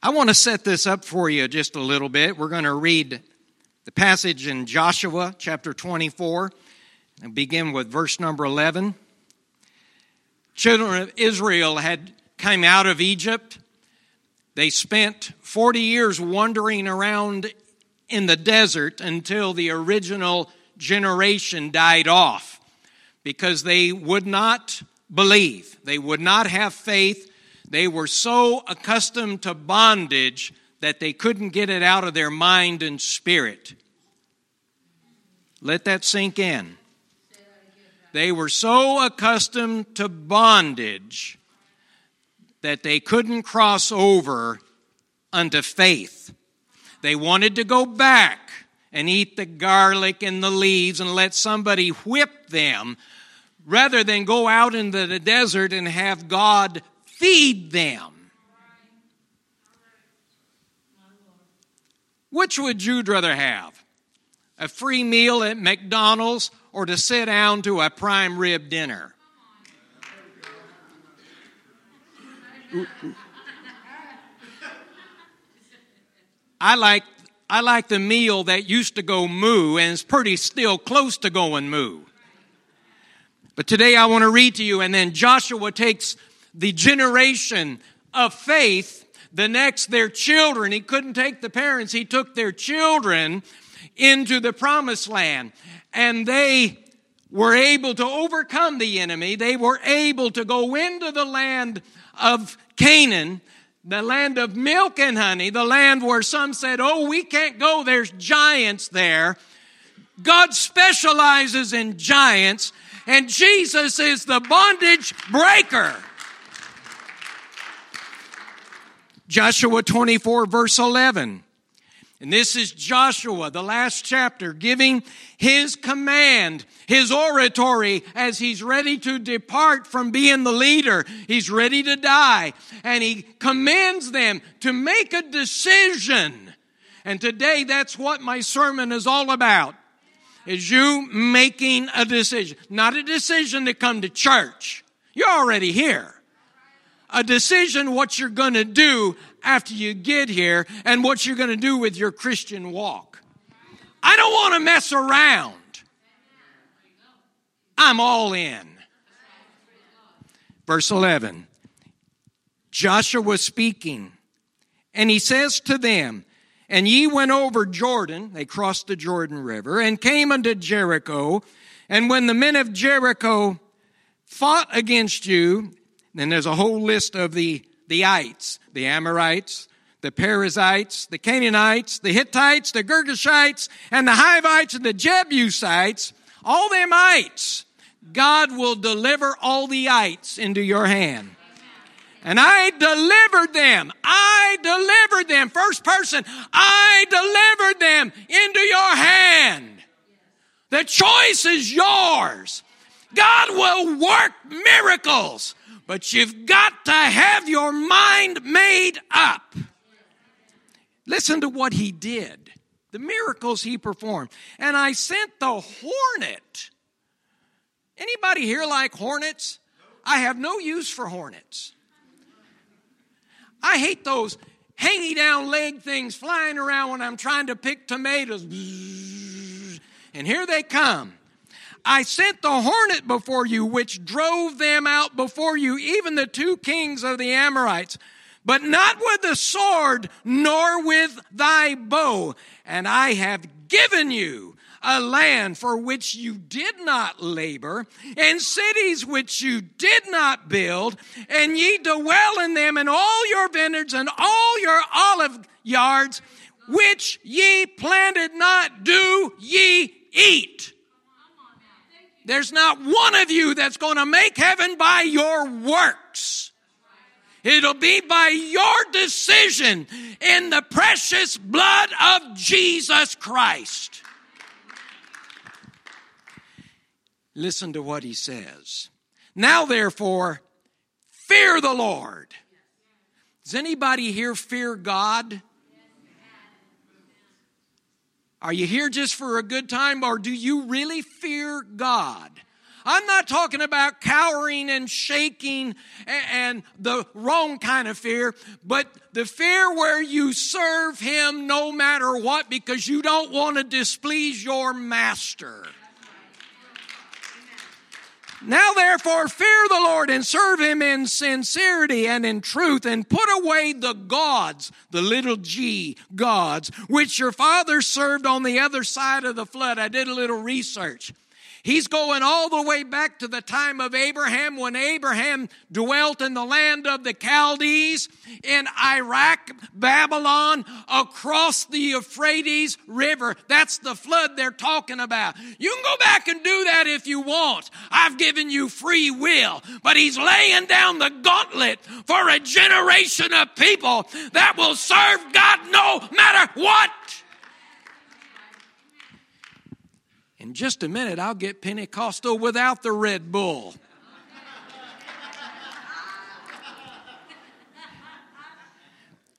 I want to set this up for you just a little bit. We're going to read the passage in Joshua chapter 24 and begin with verse number 11. Children of Israel had come out of Egypt. They spent 40 years wandering around in the desert until the original generation died off because they would not believe. They would not have faith they were so accustomed to bondage that they couldn't get it out of their mind and spirit. Let that sink in. They were so accustomed to bondage that they couldn't cross over unto faith. They wanted to go back and eat the garlic and the leaves and let somebody whip them rather than go out into the desert and have God feed them. Which would you rather have? A free meal at McDonald's or to sit down to a prime rib dinner? I like I like the meal that used to go moo and is pretty still close to going moo. But today I want to read to you, and then Joshua takes the generation of faith, the next, their children. He couldn't take the parents, he took their children into the promised land. And they were able to overcome the enemy. They were able to go into the land of Canaan, the land of milk and honey, the land where some said, Oh, we can't go, there's giants there. God specializes in giants, and Jesus is the bondage breaker. Joshua 24, verse 11. And this is Joshua, the last chapter, giving his command, his oratory, as he's ready to depart from being the leader. He's ready to die. And he commands them to make a decision. And today, that's what my sermon is all about. Is you making a decision. Not a decision to come to church. You're already here a decision what you're going to do after you get here and what you're going to do with your Christian walk. I don't want to mess around. I'm all in. Verse 11 Joshua was speaking, and he says to them, And ye went over Jordan, they crossed the Jordan River, and came unto Jericho. And when the men of Jericho fought against you, then there's a whole list of the, the ites, the Amorites, the Perizzites, the Canaanites, the Hittites, the Girgashites, and the Hivites and the Jebusites, all them ites. God will deliver all the ites into your hand. And I delivered them. I delivered them. First person, I delivered them into your hand. The choice is yours. God will work miracles. But you've got to have your mind made up. Listen to what he did, the miracles he performed. And I sent the hornet. Anybody here like hornets? I have no use for hornets. I hate those hanging down leg things flying around when I'm trying to pick tomatoes. And here they come. I sent the hornet before you, which drove them out before you, even the two kings of the Amorites, but not with the sword, nor with thy bow. And I have given you a land for which you did not labor, and cities which you did not build, and ye dwell in them, and all your vineyards and all your olive yards, which ye planted not, do ye eat. There's not one of you that's going to make heaven by your works. It'll be by your decision in the precious blood of Jesus Christ. Listen to what he says. Now, therefore, fear the Lord. Does anybody here fear God? Are you here just for a good time or do you really fear God? I'm not talking about cowering and shaking and the wrong kind of fear, but the fear where you serve Him no matter what because you don't want to displease your master. Now therefore fear the Lord and serve him in sincerity and in truth and put away the gods, the little g gods, which your fathers served on the other side of the flood. I did a little research. He's going all the way back to the time of Abraham when Abraham dwelt in the land of the Chaldees in Iraq, Babylon, across the Euphrates River. That's the flood they're talking about. You can go back and do that if you want. I've given you free will. But he's laying down the gauntlet for a generation of people that will serve God no matter what. In just a minute, I'll get Pentecostal without the Red Bull.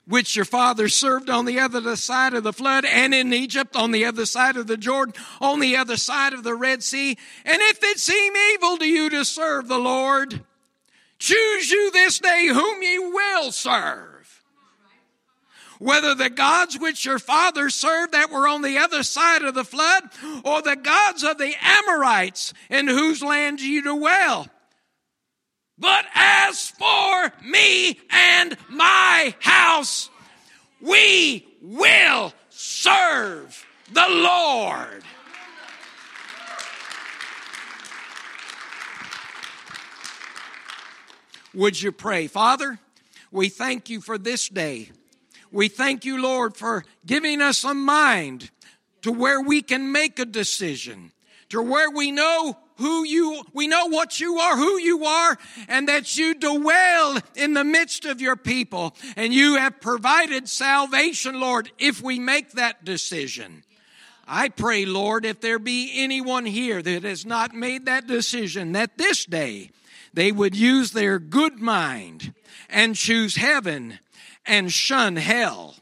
which your father served on the other side of the flood and in Egypt, on the other side of the Jordan, on the other side of the Red Sea. And if it seem evil to you to serve the Lord, choose you this day whom ye will serve whether the gods which your fathers served that were on the other side of the flood, or the gods of the Amorites in whose land you dwell. But as for me and my house, we will serve the Lord. Would you pray? Father, we thank you for this day. We thank you, Lord, for giving us a mind to where we can make a decision, to where we know who you, we know what you are, who you are, and that you dwell in the midst of your people. And you have provided salvation, Lord, if we make that decision. I pray, Lord, if there be anyone here that has not made that decision, that this day they would use their good mind and choose heaven and shun hell.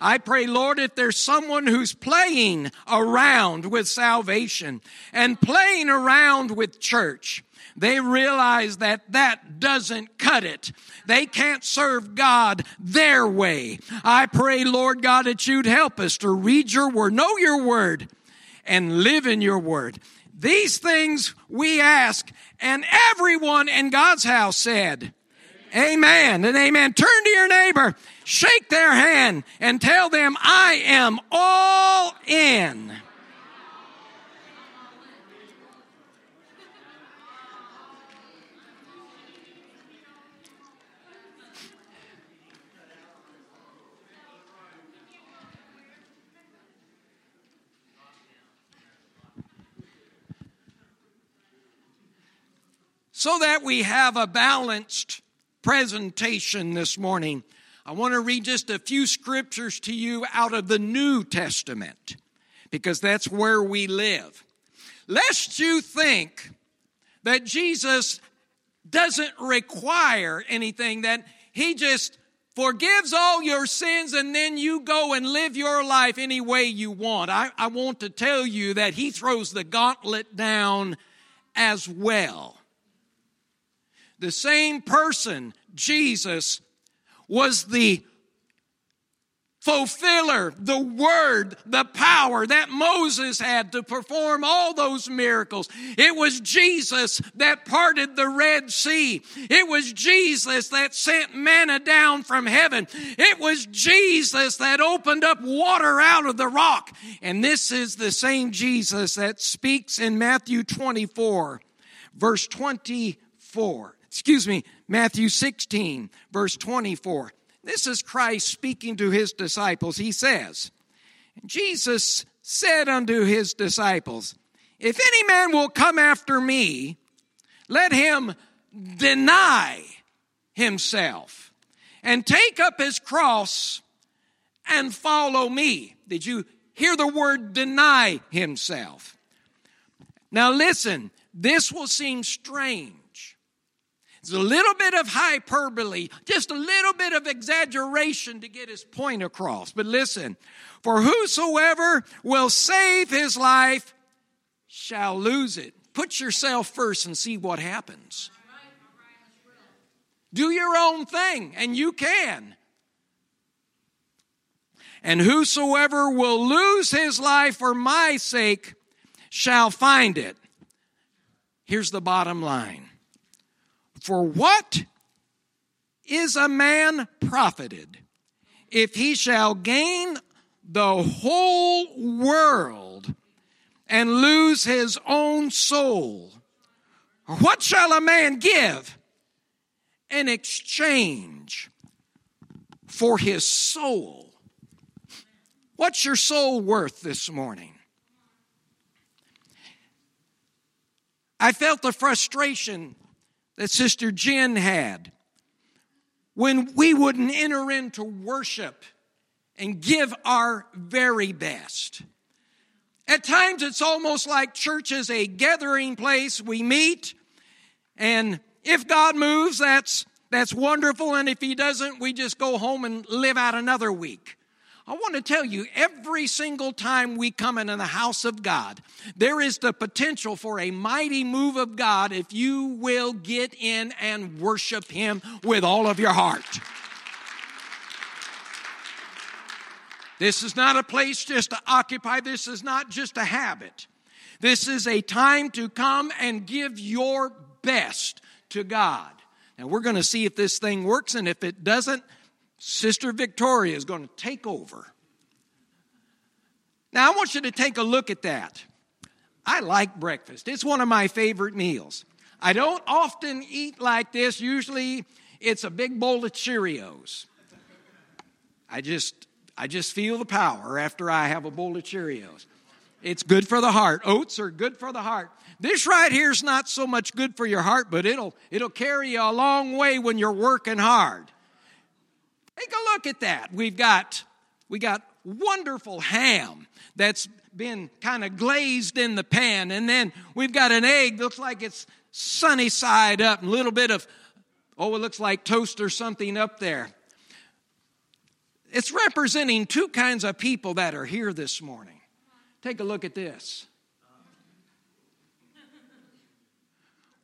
I pray, Lord, if there's someone who's playing around with salvation and playing around with church, they realize that that doesn't cut it. They can't serve God their way. I pray, Lord God, that you'd help us to read your word, know your word, and live in your word. These things we ask, and everyone in God's house said, Amen and amen. Turn to your neighbor, shake their hand, and tell them, I am all in. so that we have a balanced presentation this morning, I want to read just a few scriptures to you out of the New Testament because that's where we live. Lest you think that Jesus doesn't require anything, that he just forgives all your sins and then you go and live your life any way you want. I, I want to tell you that he throws the gauntlet down as well the same person, Jesus, was the fulfiller, the word, the power that Moses had to perform all those miracles. It was Jesus that parted the Red Sea. It was Jesus that sent manna down from heaven. It was Jesus that opened up water out of the rock. And this is the same Jesus that speaks in Matthew 24, verse 24 excuse me, Matthew 16, verse 24. This is Christ speaking to his disciples. He says, Jesus said unto his disciples, If any man will come after me, let him deny himself and take up his cross and follow me. Did you hear the word deny himself? Now listen, this will seem strange it's a little bit of hyperbole, just a little bit of exaggeration to get his point across. But listen, for whosoever will save his life shall lose it. put yourself first and see what happens. Do your own thing, and you can. And whosoever will lose his life for my sake shall find it. Here's the bottom line For what is a man profited if he shall gain the whole world and lose his own soul? What shall a man give in exchange for his soul? What's your soul worth this morning? I felt the frustration that Sister Jen had when we wouldn't enter into worship and give our very best. At times, it's almost like church is a gathering place. We meet, and if God moves, that's, that's wonderful. And if He doesn't, we just go home and live out another week. I want to tell you, every single time we come into the house of God, there is the potential for a mighty move of God if you will get in and worship Him with all of your heart. This is not a place just to occupy, this is not just a habit. This is a time to come and give your best to God. And we're going to see if this thing works, and if it doesn't, Sister Victoria is going to take over. Now, I want you to take a look at that. I like breakfast, it's one of my favorite meals. I don't often eat like this. Usually, it's a big bowl of Cheerios. I just, I just feel the power after I have a bowl of Cheerios. It's good for the heart. Oats are good for the heart. This right here is not so much good for your heart, but it'll, it'll carry you a long way when you're working hard. Take a look at that. We've got, we got wonderful ham that's been kind of glazed in the pan. And then we've got an egg, looks like it's sunny side up, and a little bit of, oh, it looks like toast or something up there. It's representing two kinds of people that are here this morning. Take a look at this.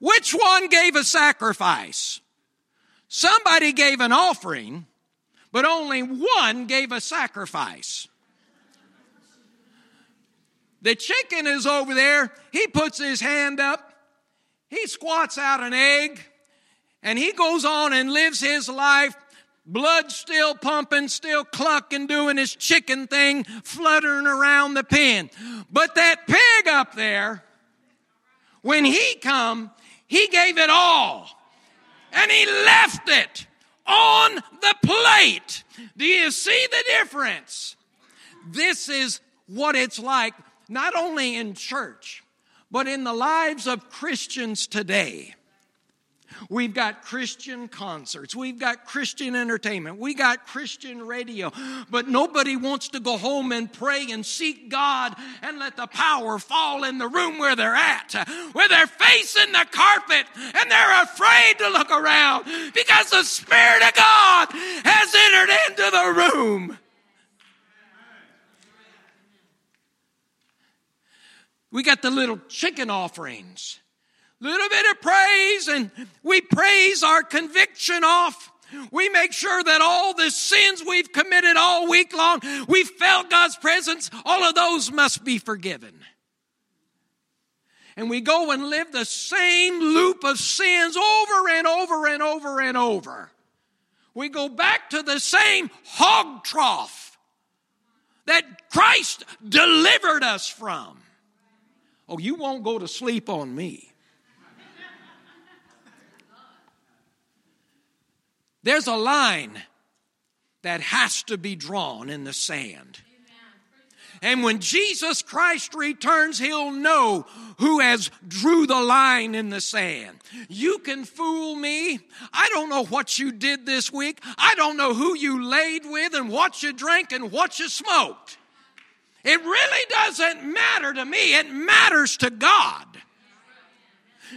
Which one gave a sacrifice? Somebody gave an offering, but only one gave a sacrifice. The chicken is over there. He puts his hand up. He squats out an egg and he goes on and lives his life. Blood still pumping, still clucking, doing his chicken thing, fluttering around the pen. But that pig up there, when he come, he gave it all. And he left it on the plate. Do you see the difference? This is what it's like, not only in church, but in the lives of Christians today. We've got Christian concerts. We've got Christian entertainment. We got Christian radio. But nobody wants to go home and pray and seek God and let the power fall in the room where they're at, where they're facing the carpet and they're afraid to look around because the Spirit of God has entered into the room. We got the little chicken offerings little bit of praise and we praise our conviction off. We make sure that all the sins we've committed all week long, we felt God's presence, all of those must be forgiven. And we go and live the same loop of sins over and over and over and over. We go back to the same hog trough that Christ delivered us from. Oh, you won't go to sleep on me. There's a line that has to be drawn in the sand. And when Jesus Christ returns, he'll know who has drew the line in the sand. You can fool me. I don't know what you did this week. I don't know who you laid with and what you drank and what you smoked. It really doesn't matter to me. It matters to God.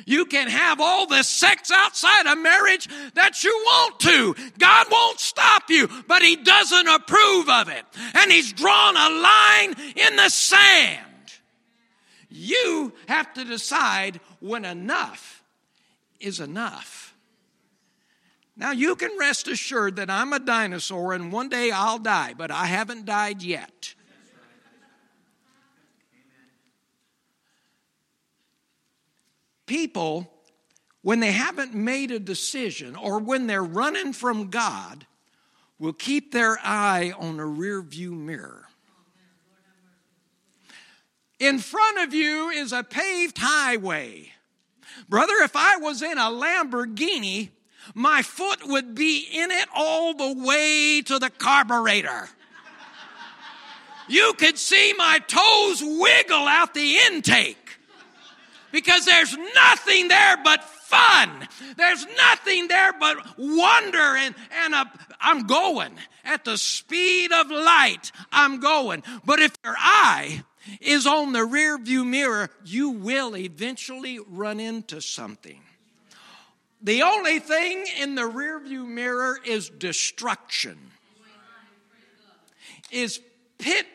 You can have all the sex outside of marriage that you want to. God won't stop you, but He doesn't approve of it. And He's drawn a line in the sand. You have to decide when enough is enough. Now, you can rest assured that I'm a dinosaur and one day I'll die, but I haven't died yet. People, when they haven't made a decision or when they're running from God, will keep their eye on a rear view mirror. In front of you is a paved highway. Brother, if I was in a Lamborghini, my foot would be in it all the way to the carburetor. You could see my toes wiggle out the intake because there's nothing there but fun. There's nothing there but wonder and, and a, I'm going at the speed of light. I'm going. But if your eye is on the rear view mirror, you will eventually run into something. The only thing in the rear view mirror is destruction. Is pit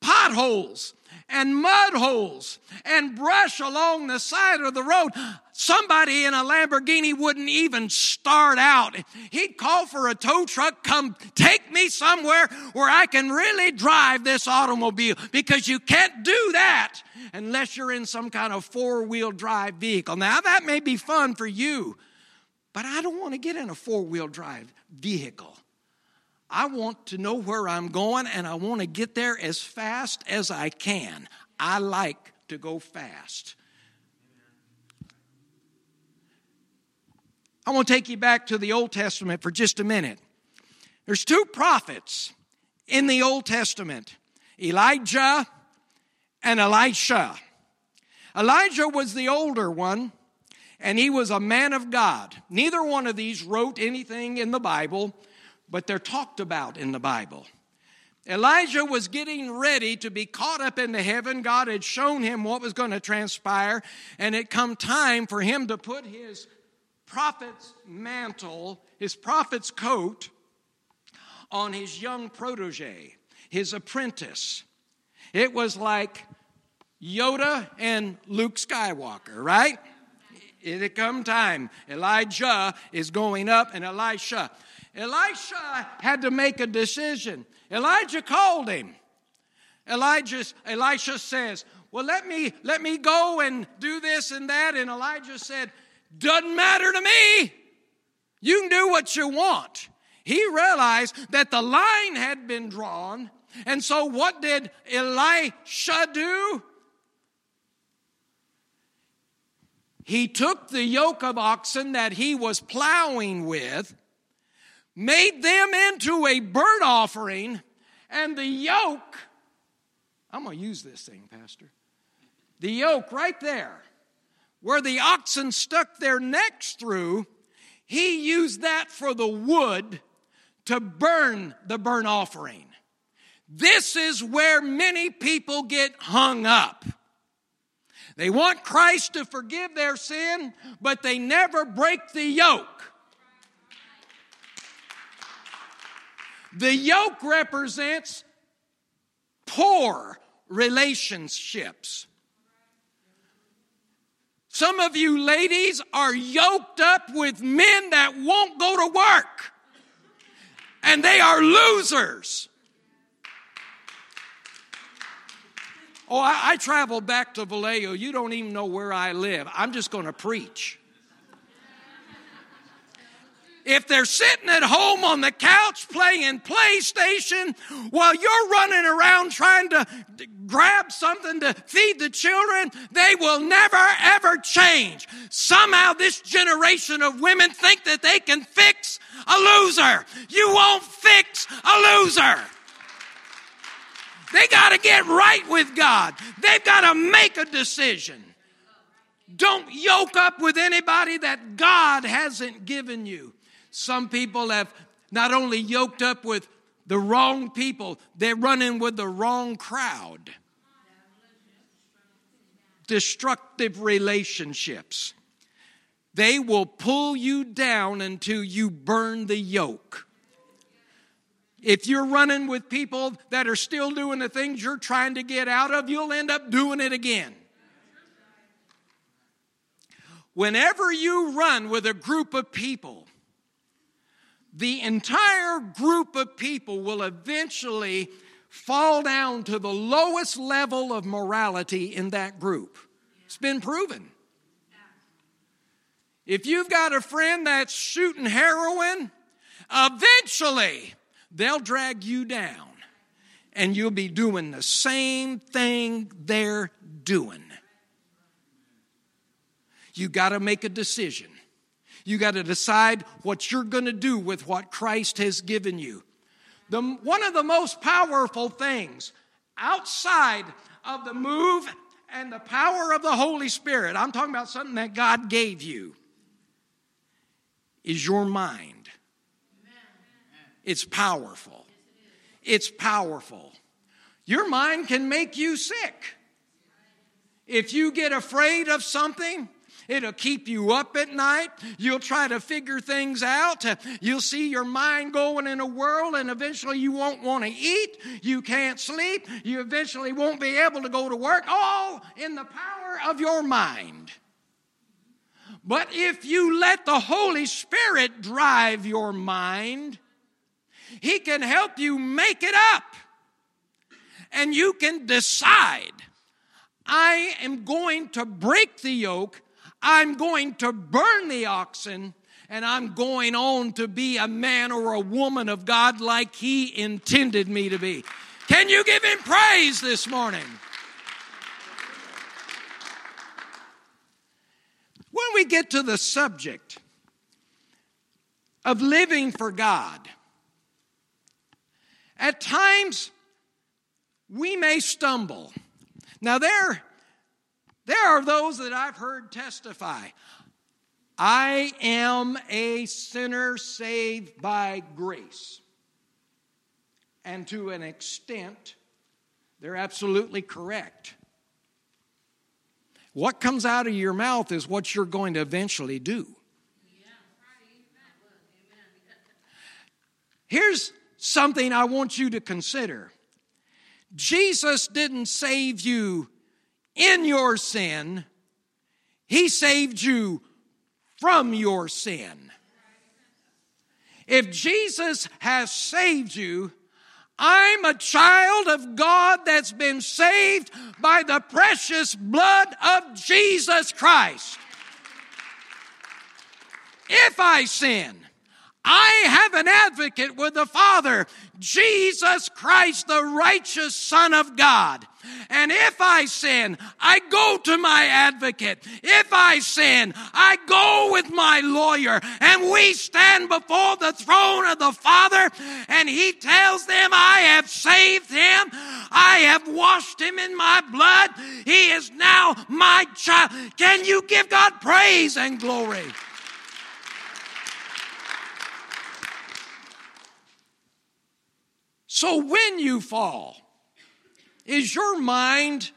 potholes and mud holes and brush along the side of the road. Somebody in a Lamborghini wouldn't even start out. He'd call for a tow truck, come take me somewhere where I can really drive this automobile because you can't do that unless you're in some kind of four wheel drive vehicle. Now, that may be fun for you, but I don't want to get in a four wheel drive vehicle. I want to know where I'm going and I want to get there as fast as I can. I like to go fast. I want to take you back to the Old Testament for just a minute. There's two prophets in the Old Testament Elijah and Elisha. Elijah was the older one, and he was a man of God. Neither one of these wrote anything in the Bible but they're talked about in the Bible. Elijah was getting ready to be caught up into heaven. God had shown him what was going to transpire, and it come time for him to put his prophet's mantle, his prophet's coat, on his young protege, his apprentice. It was like Yoda and Luke Skywalker, right? It had come time. Elijah is going up, and Elisha. Elisha had to make a decision. Elijah called him. Elijah, Elisha says, Well, let me let me go and do this and that. And Elijah said, Doesn't matter to me. You can do what you want. He realized that the line had been drawn. And so what did Elisha do? He took the yoke of oxen that he was plowing with made them into a burnt offering, and the yoke, I'm going to use this thing, Pastor. The yoke right there, where the oxen stuck their necks through, he used that for the wood to burn the burnt offering. This is where many people get hung up. They want Christ to forgive their sin, but they never break the yoke. The yoke represents poor relationships. Some of you ladies are yoked up with men that won't go to work, and they are losers. Oh, I, I traveled back to Vallejo. You don't even know where I live. I'm just going to preach if they're sitting at home on the couch playing PlayStation while you're running around trying to grab something to feed the children, they will never ever change. Somehow this generation of women think that they can fix a loser. You won't fix a loser. They got to get right with God. They've got to make a decision. Don't yoke up with anybody that God hasn't given you. Some people have not only yoked up with the wrong people, they're running with the wrong crowd. Destructive relationships. They will pull you down until you burn the yoke. If you're running with people that are still doing the things you're trying to get out of, you'll end up doing it again. Whenever you run with a group of people, the entire group of people will eventually fall down to the lowest level of morality in that group. It's been proven. If you've got a friend that's shooting heroin, eventually they'll drag you down and you'll be doing the same thing they're doing. You got to make a decision. You got to decide what you're going to do with what Christ has given you. The, one of the most powerful things outside of the move and the power of the Holy Spirit, I'm talking about something that God gave you, is your mind. It's powerful. It's powerful. Your mind can make you sick. If you get afraid of something, It'll keep you up at night. You'll try to figure things out. You'll see your mind going in a whirl, and eventually you won't want to eat. You can't sleep. You eventually won't be able to go to work, all in the power of your mind. But if you let the Holy Spirit drive your mind, He can help you make it up. And you can decide I am going to break the yoke I'm going to burn the oxen and I'm going on to be a man or a woman of God like He intended me to be. Can you give Him praise this morning? When we get to the subject of living for God, at times we may stumble. Now, there there are those that I've heard testify I am a sinner saved by grace. And to an extent, they're absolutely correct. What comes out of your mouth is what you're going to eventually do. Here's something I want you to consider Jesus didn't save you in your sin, He saved you from your sin. If Jesus has saved you, I'm a child of God that's been saved by the precious blood of Jesus Christ. If I sin, I have an advocate with the Father, Jesus Christ, the righteous Son of God. And if I sin, I go to my advocate. If I sin, I go with my lawyer and we stand before the throne of the Father and he tells them, I have saved him. I have washed him in my blood. He is now my child. Can you give God praise and glory? So when you fall, is your mind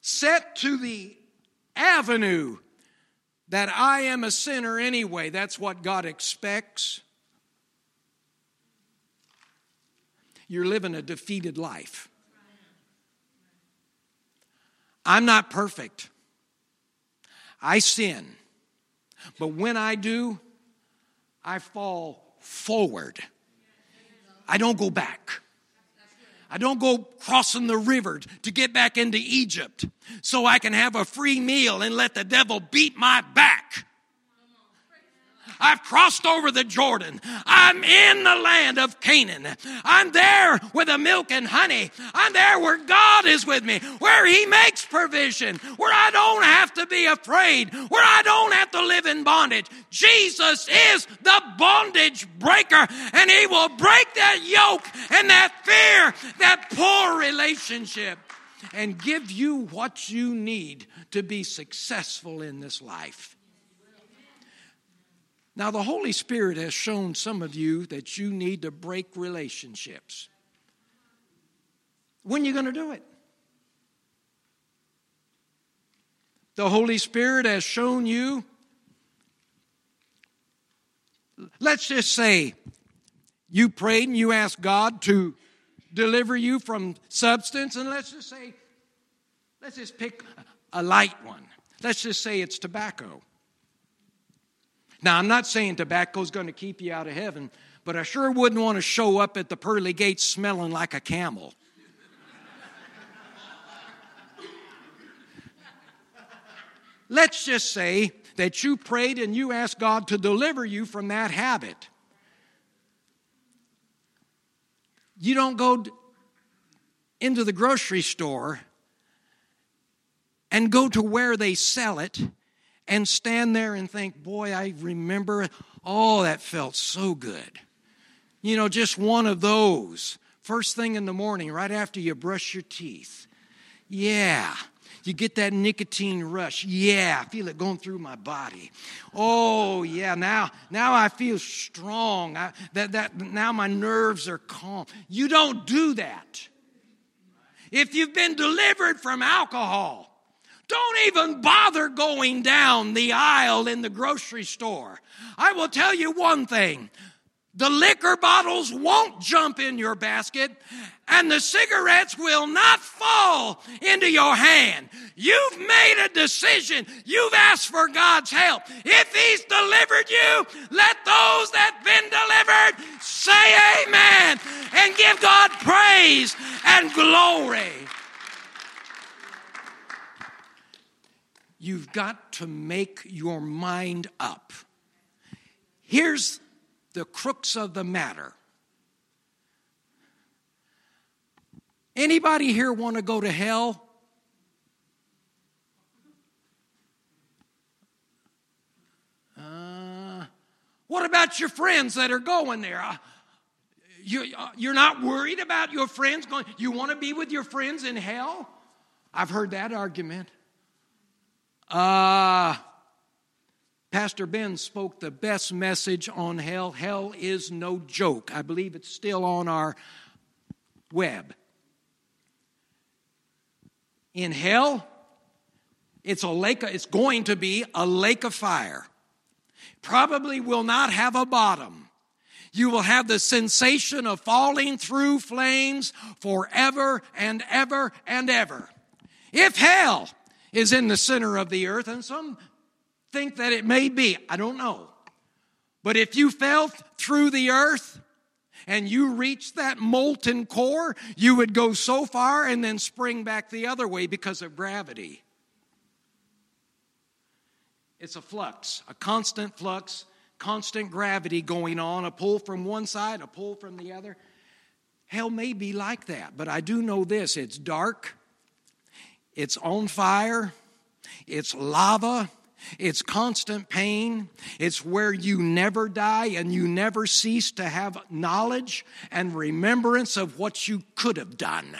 set to the avenue that I am a sinner anyway? That's what God expects. You're living a defeated life. I'm not perfect. I sin. But when I do, I fall forward. I don't go back. I don't go crossing the river to get back into Egypt so I can have a free meal and let the devil beat my back. I've crossed over the Jordan. I'm in the land of Canaan. I'm there with the milk and honey. I'm there where God is with me, where He makes provision, where I don't have to be afraid, where I don't have to live in bondage. Jesus is the bondage breaker, and He will break that yoke and that fear, that poor relationship, and give you what you need to be successful in this life. Now, the Holy Spirit has shown some of you that you need to break relationships. When are you going to do it? The Holy Spirit has shown you. Let's just say you prayed and you asked God to deliver you from substance, and let's just say, let's just pick a light one. Let's just say it's tobacco. Now, I'm not saying tobacco's going to keep you out of heaven, but I sure wouldn't want to show up at the pearly gates smelling like a camel. Let's just say that you prayed and you asked God to deliver you from that habit. You don't go into the grocery store and go to where they sell it and stand there and think, boy, I remember, oh, that felt so good. You know, just one of those. First thing in the morning, right after you brush your teeth. Yeah. You get that nicotine rush. Yeah, I feel it going through my body. Oh, yeah, now, now I feel strong. I, that, that, now my nerves are calm. You don't do that. If you've been delivered from alcohol, don't even bother going down the aisle in the grocery store. I will tell you one thing the liquor bottles won't jump in your basket, and the cigarettes will not fall into your hand. You've made a decision. You've asked for God's help. If He's delivered you, let those that have been delivered say amen and give God praise and glory. You've got to make your mind up. Here's the crux of the matter. Anybody here want to go to hell? Uh, what about your friends that are going there? Uh, you, uh, you're not worried about your friends going, you want to be with your friends in hell? I've heard that argument. Uh, Pastor Ben spoke the best message on hell. Hell is no joke. I believe it's still on our web. In hell, it's a lake, it's going to be a lake of fire. Probably will not have a bottom. You will have the sensation of falling through flames forever and ever and ever. If hell is in the center of the earth, and some think that it may be. I don't know. But if you fell through the earth and you reached that molten core, you would go so far and then spring back the other way because of gravity. It's a flux, a constant flux, constant gravity going on, a pull from one side, a pull from the other. Hell may be like that, but I do know this it's dark, it's on fire, it's lava, it's constant pain. It's where you never die and you never cease to have knowledge and remembrance of what you could have done.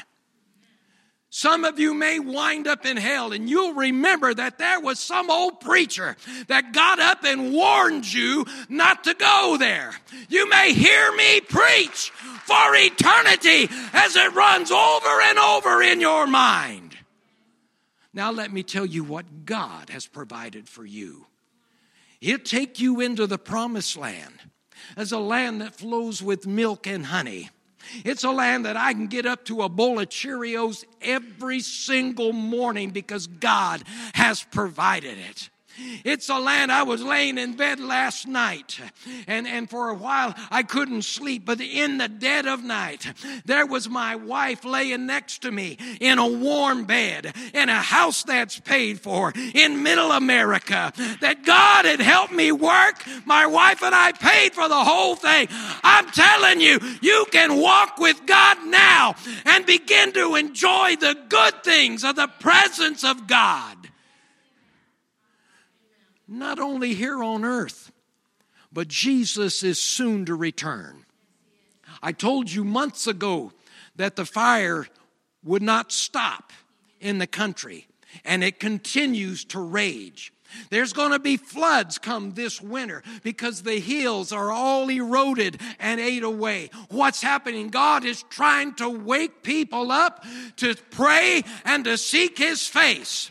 Some of you may wind up in hell and you'll remember that there was some old preacher that got up and warned you not to go there. You may hear me preach for eternity as it runs over and over in your mind. Now, let me tell you what God has provided for you. He'll take you into the promised land as a land that flows with milk and honey. It's a land that I can get up to a bowl of Cheerios every single morning because God has provided it. It's a land I was laying in bed last night, and, and for a while I couldn't sleep. But in the dead of night, there was my wife laying next to me in a warm bed in a house that's paid for in middle America. That God had helped me work. My wife and I paid for the whole thing. I'm telling you, you can walk with God now and begin to enjoy the good things of the presence of God not only here on earth, but Jesus is soon to return. I told you months ago that the fire would not stop in the country, and it continues to rage. There's going to be floods come this winter because the hills are all eroded and ate away. What's happening? God is trying to wake people up to pray and to seek His face.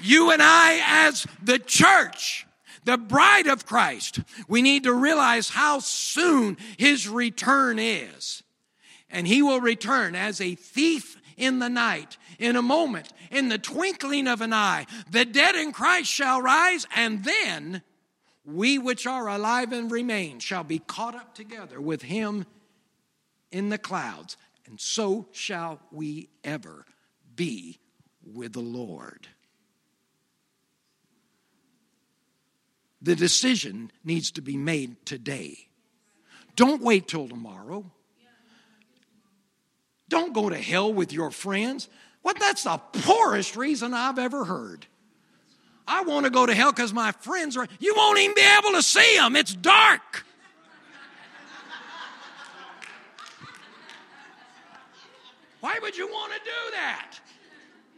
You and I, as the church, the bride of Christ, we need to realize how soon his return is. and he will return as a thief in the night, in a moment, in the twinkling of an eye. The dead in Christ shall rise, and then we which are alive and remain shall be caught up together with him in the clouds, and so shall we ever be with the Lord. The decision needs to be made today. Don't wait till tomorrow. Don't go to hell with your friends. What? That's the poorest reason I've ever heard. I want to go to hell because my friends are. You won't even be able to see them. It's dark. Why would you want to do that?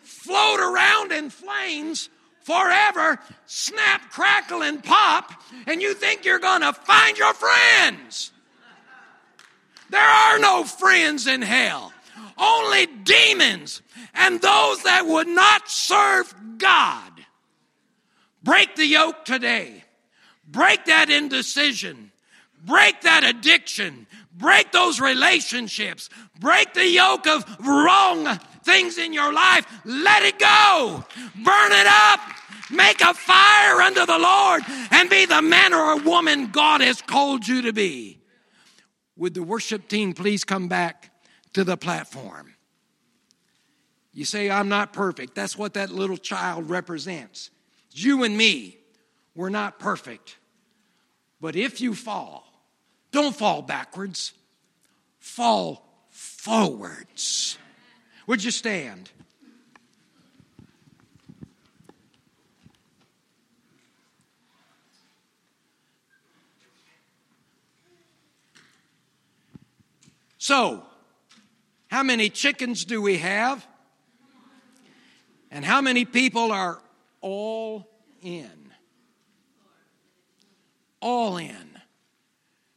Float around in flames forever, snap, crackle, and pop, and you think you're going to find your friends. There are no friends in hell, only demons and those that would not serve God. Break the yoke today. Break that indecision. Break that addiction. Break those relationships. Break the yoke of wrong things in your life. Let it go. Burn it up. Make a fire unto the Lord and be the man or woman God has called you to be. Would the worship team please come back to the platform? You say, I'm not perfect. That's what that little child represents. You and me, we're not perfect. But if you fall, don't fall backwards, fall forwards. Would you stand? So, how many chickens do we have? And how many people are all in? All in.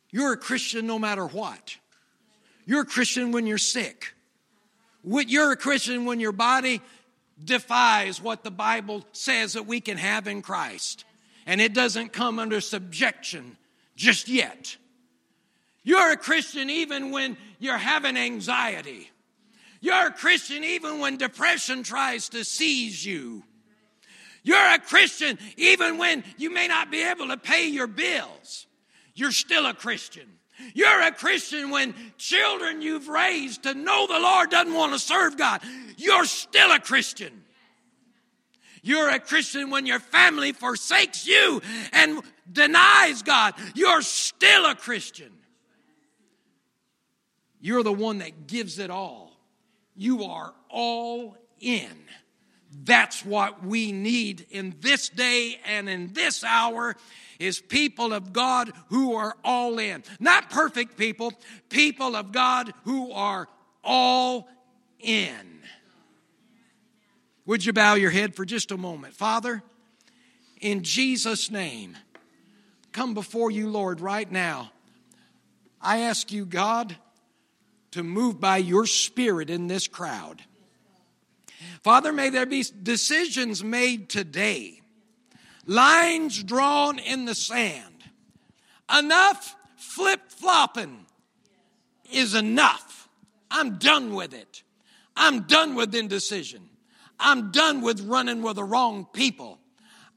You're a Christian no matter what. You're a Christian when you're sick. You're a Christian when your body defies what the Bible says that we can have in Christ. And it doesn't come under subjection just yet. You're a Christian even when you're having anxiety. You're a Christian even when depression tries to seize you. You're a Christian even when you may not be able to pay your bills. You're still a Christian. You're a Christian when children you've raised to know the Lord doesn't want to serve God. You're still a Christian. You're a Christian when your family forsakes you and denies God. You're still a Christian. You're the one that gives it all. You are all in. That's what we need in this day and in this hour is people of God who are all in. Not perfect people, people of God who are all in. Would you bow your head for just a moment? Father, in Jesus' name, come before you, Lord, right now. I ask you, God, to move by your Spirit in this crowd. Father, may there be decisions made today, lines drawn in the sand. Enough flip flopping is enough. I'm done with it. I'm done with indecision. I'm done with running with the wrong people.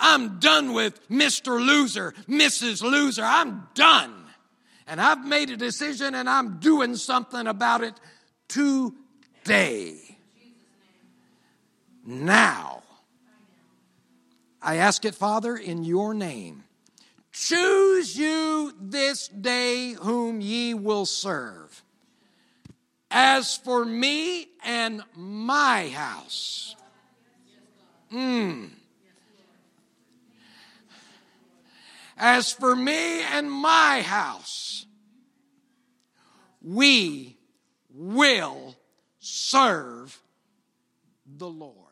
I'm done with Mr. Loser, Mrs. Loser. I'm done. And I've made a decision and I'm doing something about it today now. I ask it, Father, in your name. Choose you this day whom ye will serve. As for me and my house, mm, as for me and my house, we will serve the Lord.